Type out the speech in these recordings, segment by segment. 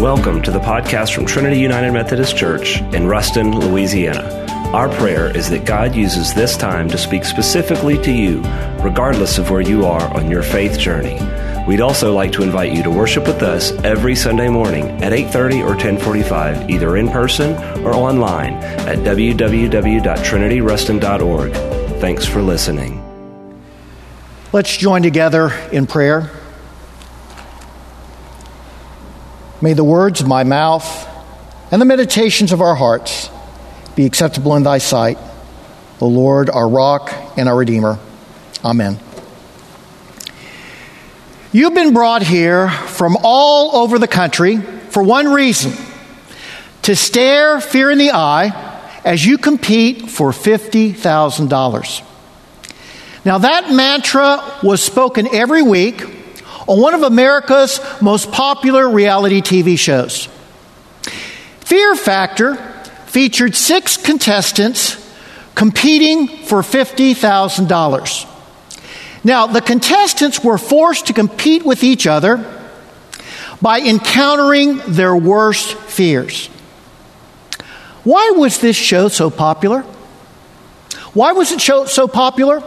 Welcome to the podcast from Trinity United Methodist Church in Ruston, Louisiana. Our prayer is that God uses this time to speak specifically to you, regardless of where you are on your faith journey. We'd also like to invite you to worship with us every Sunday morning at 8:30 or 10:45, either in person or online at www.trinityruston.org. Thanks for listening. Let's join together in prayer. May the words of my mouth and the meditations of our hearts be acceptable in thy sight, the Lord, our rock and our Redeemer. Amen. You've been brought here from all over the country for one reason to stare fear in the eye as you compete for $50,000. Now, that mantra was spoken every week on one of America's most popular reality TV shows. Fear Factor featured six contestants competing for $50,000. Now, the contestants were forced to compete with each other by encountering their worst fears. Why was this show so popular? Why was it so popular?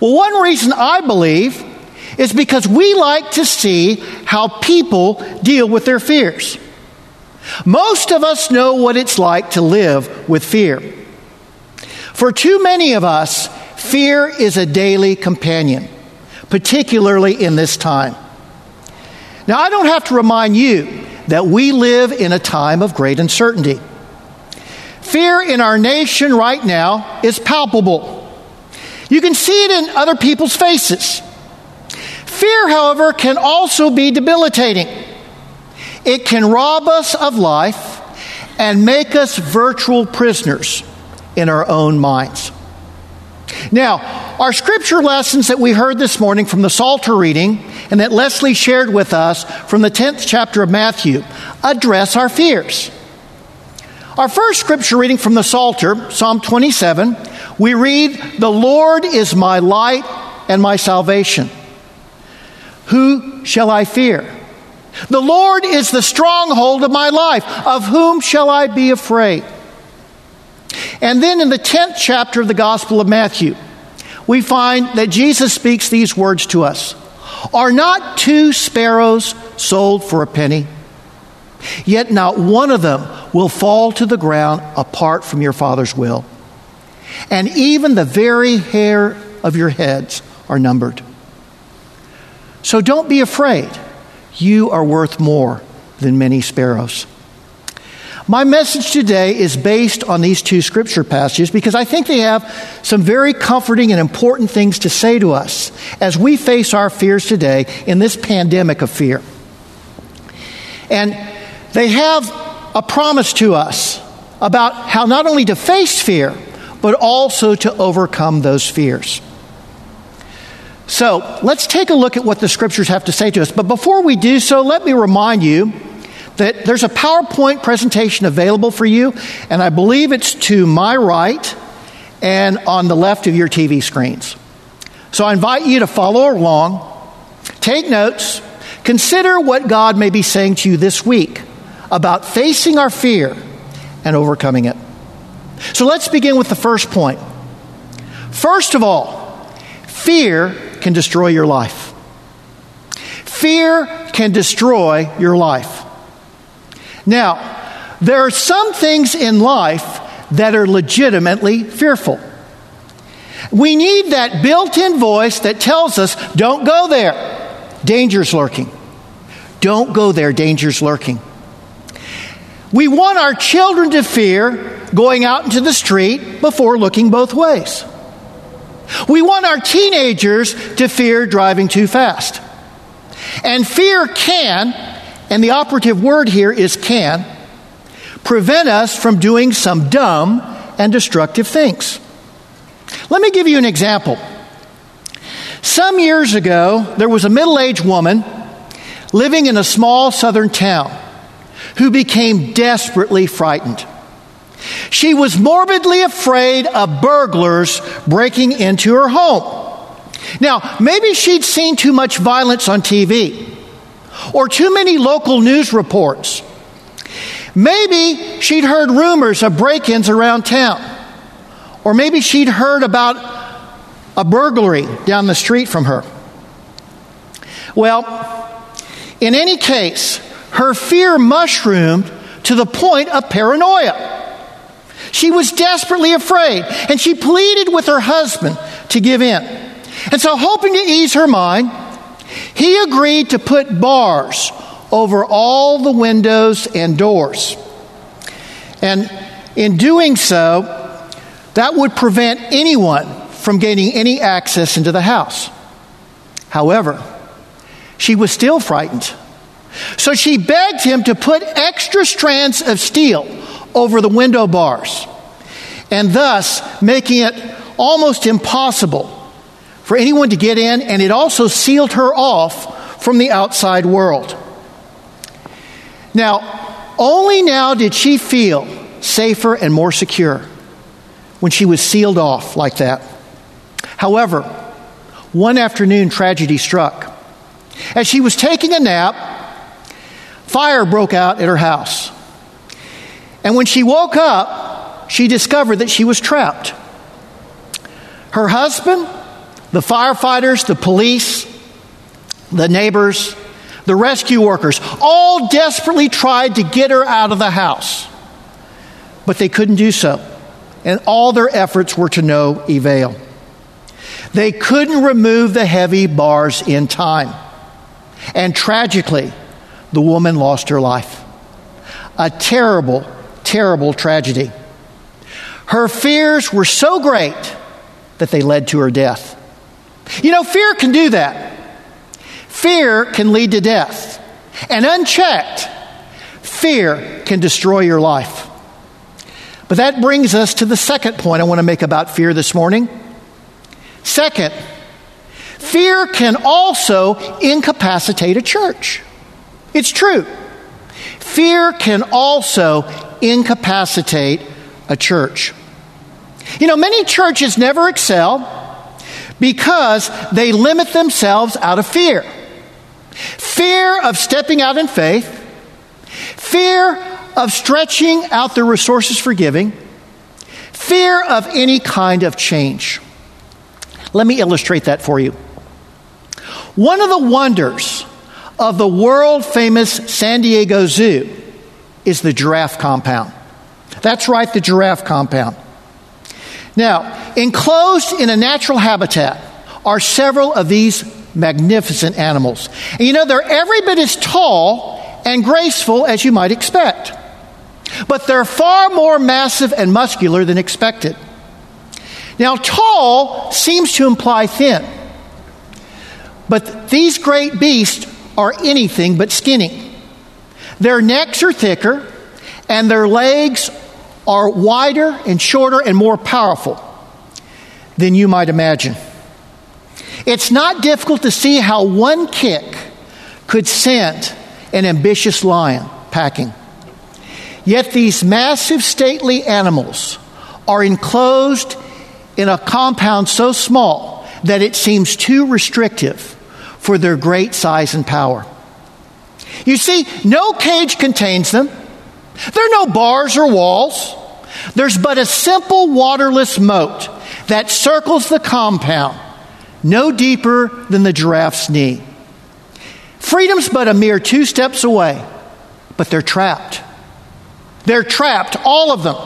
Well, one reason I believe is because we like to see how people deal with their fears. Most of us know what it's like to live with fear. For too many of us, fear is a daily companion, particularly in this time. Now, I don't have to remind you that we live in a time of great uncertainty. Fear in our nation right now is palpable. You can see it in other people's faces. Fear, however, can also be debilitating. It can rob us of life and make us virtual prisoners in our own minds. Now, our scripture lessons that we heard this morning from the Psalter reading and that Leslie shared with us from the 10th chapter of Matthew address our fears. Our first scripture reading from the Psalter, Psalm 27, we read, The Lord is my light and my salvation. Who shall I fear? The Lord is the stronghold of my life. Of whom shall I be afraid? And then in the 10th chapter of the Gospel of Matthew, we find that Jesus speaks these words to us Are not two sparrows sold for a penny? Yet not one of them will fall to the ground apart from your Father's will. And even the very hair of your heads are numbered. So don't be afraid. You are worth more than many sparrows. My message today is based on these two scripture passages because I think they have some very comforting and important things to say to us as we face our fears today in this pandemic of fear. And they have a promise to us about how not only to face fear, but also to overcome those fears. So let's take a look at what the scriptures have to say to us. But before we do so, let me remind you that there's a PowerPoint presentation available for you, and I believe it's to my right and on the left of your TV screens. So I invite you to follow along, take notes, consider what God may be saying to you this week about facing our fear and overcoming it. So let's begin with the first point. First of all, fear can destroy your life. Fear can destroy your life. Now, there are some things in life that are legitimately fearful. We need that built in voice that tells us, don't go there, danger's lurking. Don't go there, danger's lurking. We want our children to fear going out into the street before looking both ways. We want our teenagers to fear driving too fast. And fear can, and the operative word here is can, prevent us from doing some dumb and destructive things. Let me give you an example. Some years ago, there was a middle aged woman living in a small southern town who became desperately frightened. She was morbidly afraid of burglars breaking into her home. Now, maybe she'd seen too much violence on TV, or too many local news reports, Maybe she'd heard rumors of break ins around town. Or maybe she'd heard about a burglary down the street from her. Well, in any case, her fear mushroomed to the point of paranoia. She was desperately afraid, and she pleaded with her husband to give in. And so, hoping to ease her mind, he agreed to put bars over all the windows and doors. And in doing so, that would prevent anyone from gaining any access into the house. However, she was still frightened. So she begged him to put extra strands of steel over the window bars, and thus making it almost impossible for anyone to get in, and it also sealed her off from the outside world. Now, only now did she feel safer and more secure when she was sealed off like that. However, one afternoon, tragedy struck. As she was taking a nap, fire broke out at her house. And when she woke up, she discovered that she was trapped. Her husband, the firefighters, the police, the neighbors, the rescue workers, all desperately tried to get her out of the house. But they couldn't do so, and all their efforts were to no avail. They couldn't remove the heavy bars in time. And tragically, the woman lost her life. A terrible, terrible tragedy. Her fears were so great that they led to her death. You know, fear can do that. Fear can lead to death. And unchecked, fear can destroy your life. But that brings us to the second point I want to make about fear this morning. Second, fear can also incapacitate a church. It's true. Fear can also incapacitate a church. You know, many churches never excel because they limit themselves out of fear fear of stepping out in faith, fear of stretching out their resources for giving, fear of any kind of change. Let me illustrate that for you. One of the wonders of the world famous San Diego Zoo is the giraffe compound. That's right, the giraffe compound. Now, enclosed in a natural habitat are several of these magnificent animals. And you know, they're every bit as tall and graceful as you might expect. But they're far more massive and muscular than expected. Now, tall seems to imply thin. But these great beasts are anything but skinny. Their necks are thicker, and their legs are wider and shorter and more powerful than you might imagine. It's not difficult to see how one kick could send an ambitious lion packing. Yet these massive, stately animals are enclosed in a compound so small that it seems too restrictive for their great size and power. You see, no cage contains them. There are no bars or walls. There's but a simple waterless moat that circles the compound no deeper than the giraffe's knee. Freedom's but a mere two steps away, but they're trapped. They're trapped, all of them.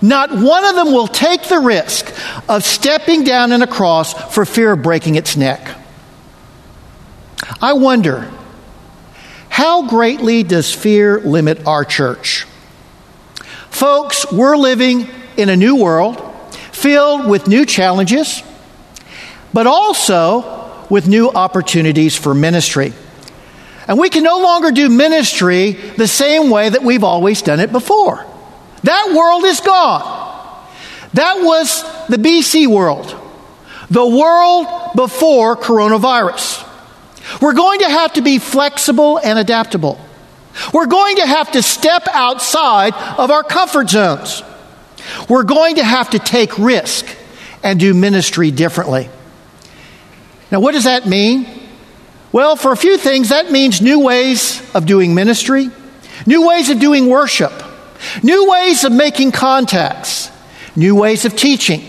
Not one of them will take the risk of stepping down and across for fear of breaking its neck. I wonder, how greatly does fear limit our church? Folks, we're living in a new world filled with new challenges but also with new opportunities for ministry. And we can no longer do ministry the same way that we've always done it before. That world is gone. That was the BC world, the world before coronavirus. We're going to have to be flexible and adaptable. We're going to have to step outside of our comfort zones. We're going to have to take risk and do ministry differently. Now, what does that mean? Well, for a few things, that means new ways of doing ministry, new ways of doing worship, new ways of making contacts, new ways of teaching,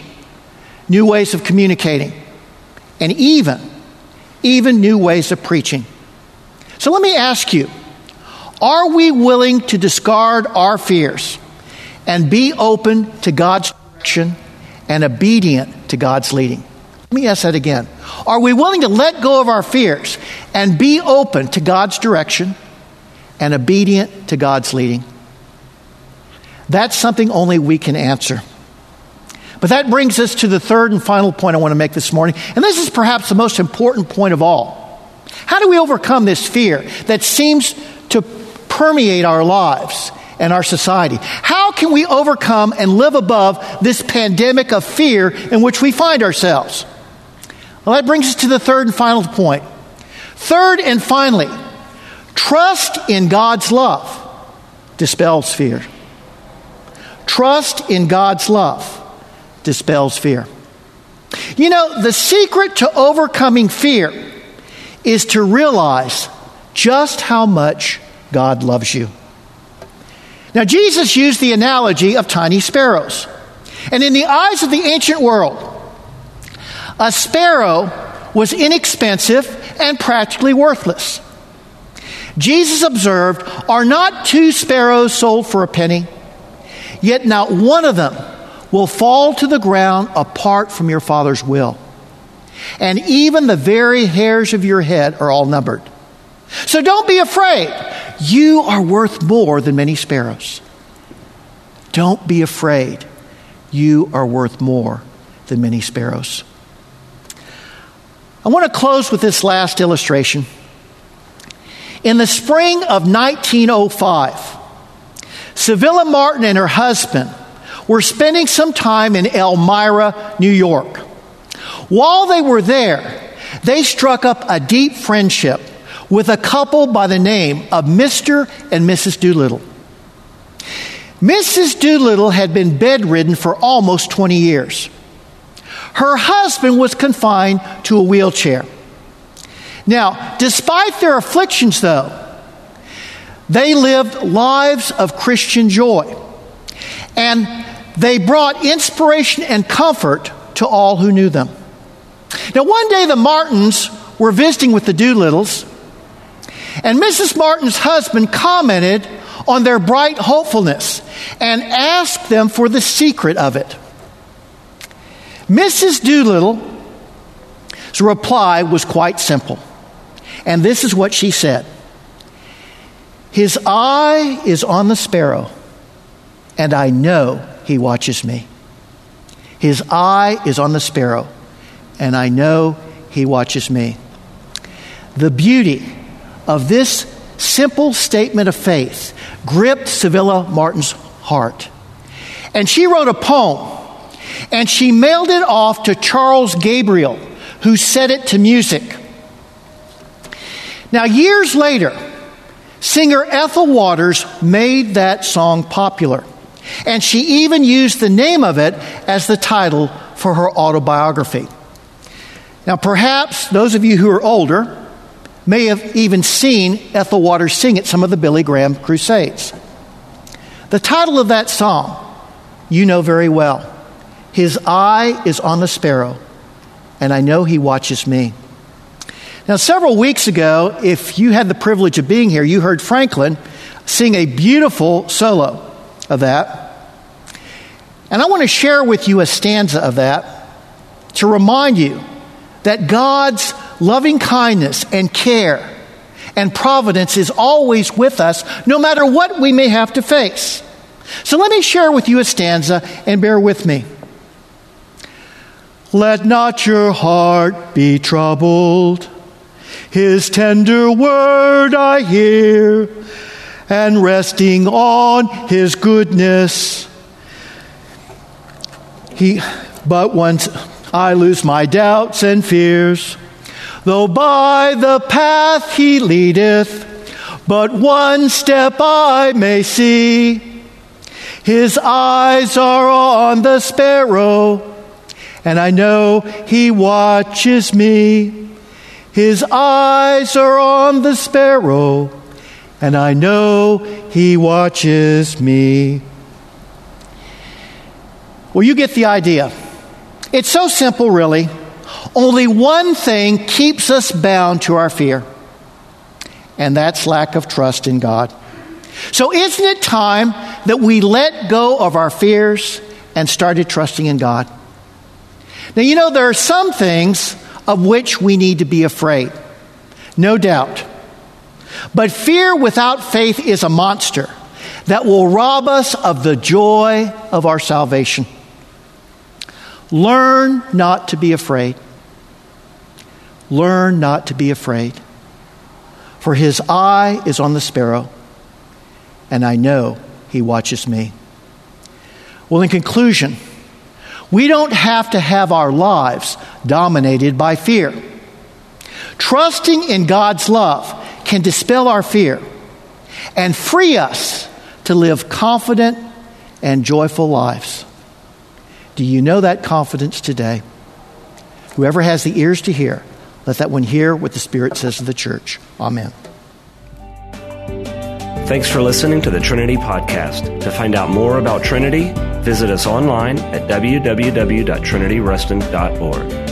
new ways of communicating, and even, even new ways of preaching. So let me ask you are we willing to discard our fears and be open to God's direction and obedient to God's leading? Let me ask that again. Are we willing to let go of our fears and be open to God's direction and obedient to God's leading? That's something only we can answer. But that brings us to the third and final point I want to make this morning. And this is perhaps the most important point of all. How do we overcome this fear that seems to permeate our lives and our society? How can we overcome and live above this pandemic of fear in which we find ourselves? Well, that brings us to the third and final point. Third and finally, trust in God's love dispels fear. Trust in God's love dispels fear. You know, the secret to overcoming fear is to realize just how much God loves you. Now, Jesus used the analogy of tiny sparrows. And in the eyes of the ancient world, a sparrow was inexpensive and practically worthless. Jesus observed, Are not two sparrows sold for a penny? Yet not one of them will fall to the ground apart from your Father's will. And even the very hairs of your head are all numbered. So don't be afraid. You are worth more than many sparrows. Don't be afraid. You are worth more than many sparrows. I want to close with this last illustration. In the spring of 1905, Civilla Martin and her husband were spending some time in Elmira, New York. While they were there, they struck up a deep friendship with a couple by the name of Mr. and Mrs. Doolittle. Mrs. Doolittle had been bedridden for almost 20 years. Her husband was confined to a wheelchair. Now, despite their afflictions, though, they lived lives of Christian joy. And they brought inspiration and comfort to all who knew them. Now, one day the Martins were visiting with the Doolittles, and Mrs. Martin's husband commented on their bright hopefulness and asked them for the secret of it. Mrs. Doolittle's reply was quite simple, and this is what she said His eye is on the sparrow, and I know he watches me. His eye is on the sparrow, and I know He watches me. The beauty of this simple statement of faith gripped Civilla Martin's heart. And she wrote a poem, and she mailed it off to Charles Gabriel, who set it to music. Now, years later, singer Ethel Waters made that song popular. And she even used the name of it as the title for her autobiography. Now, perhaps those of you who are older may have even seen Ethel Waters sing at some of the Billy Graham crusades. The title of that song, you know very well. His eye is on the sparrow, and I know he watches me. Now, several weeks ago, if you had the privilege of being here, you heard Franklin sing a beautiful solo of that. And I want to share with you a stanza of that to remind you that God's loving kindness and care and providence is always with us, no matter what we may have to face. So let me share with you a stanza and bear with me. Let not your heart be troubled. His tender word I hear and resting on his goodness. He, but once I lose my doubts and fears, though by the path he leadeth, but one step I may see. His eyes are on the sparrow, and I know he watches me. His eyes are on the sparrow, and I know he watches me. Well, you get the idea. It's so simple, really. Only one thing keeps us bound to our fear, and that's lack of trust in God. So, isn't it time that we let go of our fears and started trusting in God? Now, you know, there are some things of which we need to be afraid, no doubt. But fear without faith is a monster that will rob us of the joy of our salvation. Learn not to be afraid. Learn not to be afraid. For his eye is on the sparrow, and I know he watches me. Well, in conclusion, we don't have to have our lives dominated by fear. Trusting in God's love can dispel our fear and free us to live confident and joyful lives. Do you know that confidence today? Whoever has the ears to hear, let that one hear what the Spirit says to the church. Amen. Thanks for listening to the Trinity Podcast. To find out more about Trinity, visit us online at www.trinityruston.org.